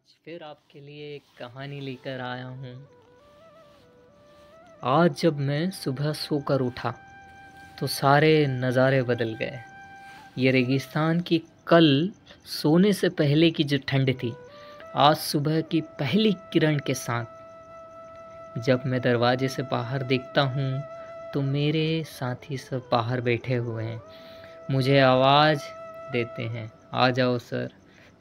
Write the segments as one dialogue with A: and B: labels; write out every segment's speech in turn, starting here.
A: आज फिर आपके लिए एक कहानी लेकर आया हूँ। आज जब मैं सुबह सोकर उठा तो सारे नज़ारे बदल गए। ये रेगिस्तान की कल सोने से पहले की जो ठंड थी, आज सुबह की पहली किरण के साथ। जब मैं दरवाजे से बाहर देखता हूँ तो मेरे साथी सब बाहर बैठे हुए हैं। मुझे आवाज़ देते हैं, आ जाओ, सर।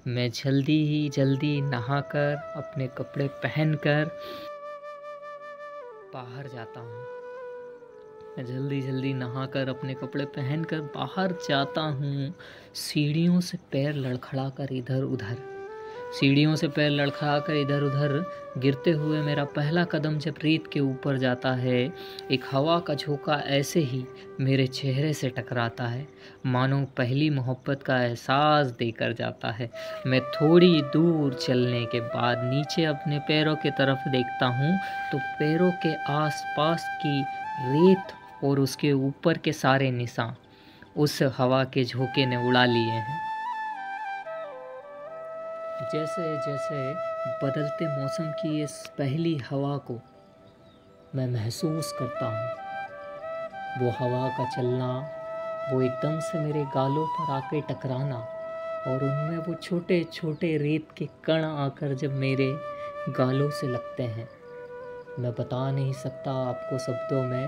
A: मैं जल्दी ही, जल्दी नहाकर, अपने कपड़े पहनकर बाहर जाता हूँ। मैं जल्दी जल्दी नहाकर, अपने कपड़े पहनकर बाहर जाता हूँ। सीढ़ियों से पैर लड़खड़ा कर इधर उधर सीढ़ियों से पैर लड़खड़ा कर इधर उधर गिरते हुए मेरा पहला कदम जब रेत के ऊपर जाता है, एक हवा का झोंका ऐसे ही मेरे चेहरे से टकराता है। मानो पहली मोहब्बत का एहसास देकर जाता है। मैं थोड़ी दूर चलने के बाद नीचे अपने पैरों की तरफ़ देखता हूँ तो पैरों के आसपास की रेत और उसके ऊपर के सारे निशान उस हवा के झोंके ने उड़ा लिए हैं। जैसे जैसे बदलते मौसम की इस पहली हवा को मैं महसूस करता हूँ, वो हवा का चलना, वो एकदम से मेरे गालों पर आके टकराना और उनमें वो छोटे छोटे रेत के कण आकर जब मेरे गालों से लगते हैं। मैं बता नहीं सकता आपको शब्दों में,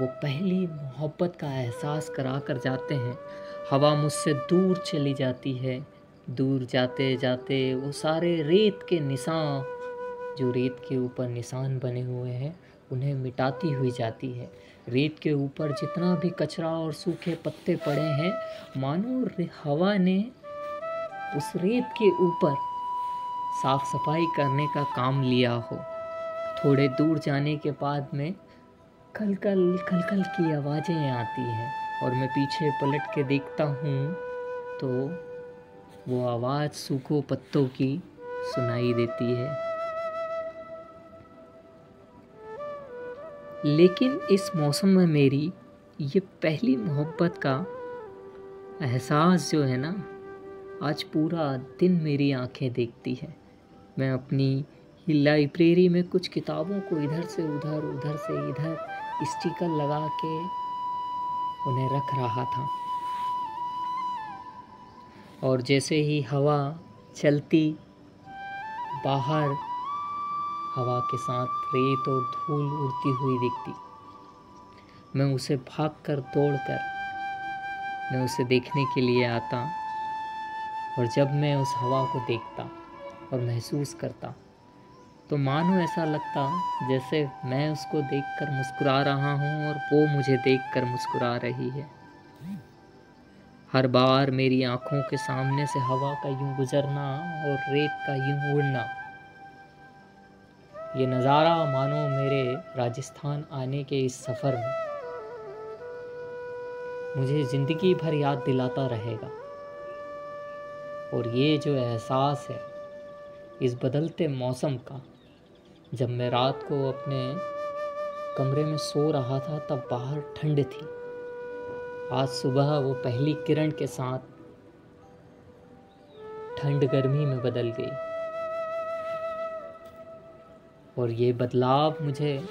A: वो पहली मोहब्बत का एहसास करा कर जाते हैं। हवा मुझसे दूर चली जाती है दूर जाते जाते वो सारे रेत के निशान, जो रेत के ऊपर निशान बने हुए हैं, उन्हें मिटाती हुई जाती है। रेत के ऊपर जितना भी कचरा और सूखे पत्ते पड़े हैं, मानो हवा ने उस रेत के ऊपर साफ़ सफ़ाई करने का काम लिया हो। थोड़े दूर जाने के बाद में कल कल की आवाज़ें आती हैं, और मैं पीछे पलट के देखता हूँ तो वो आवाज़ सूखो पत्तों की सुनाई देती है। लेकिन इस मौसम में मेरी ये पहली मोहब्बत का एहसास जो है ना, आज पूरा दिन मेरी आँखें देखती है। मैं अपनी ही लाइब्रेरी में कुछ किताबों को इधर से उधर उधर से इधर स्टिकर लगा के उन्हें रख रहा था। और जैसे ही हवा चलती बाहर, हवा के साथ रेत और धूल उड़ती हुई दिखती। मैं उसे भाग कर दौड़ कर मैं उसे देखने के लिए आता और जब मैं उस हवा को देखता और महसूस करता तो मानो ऐसा लगता जैसे मैं उसको देखकर मुस्कुरा रहा हूँ और वो मुझे देखकर मुस्कुरा रही है। हर बार मेरी आँखों के सामने से हवा का यूँ गुजरना और रेत का यूँ उड़ना। ये नज़ारा मानो मेरे राजस्थान आने के इस सफ़र में। मुझे ज़िंदगी भर याद दिलाता रहेगा। और ये जो एहसास है, इस बदलते मौसम का, जब मैं रात को अपने कमरे में सो रहा था, तब बाहर ठंड थी। आज सुबह वो पहली किरण के साथ ठंड गर्मी में बदल गई। और ये बदलाव मुझे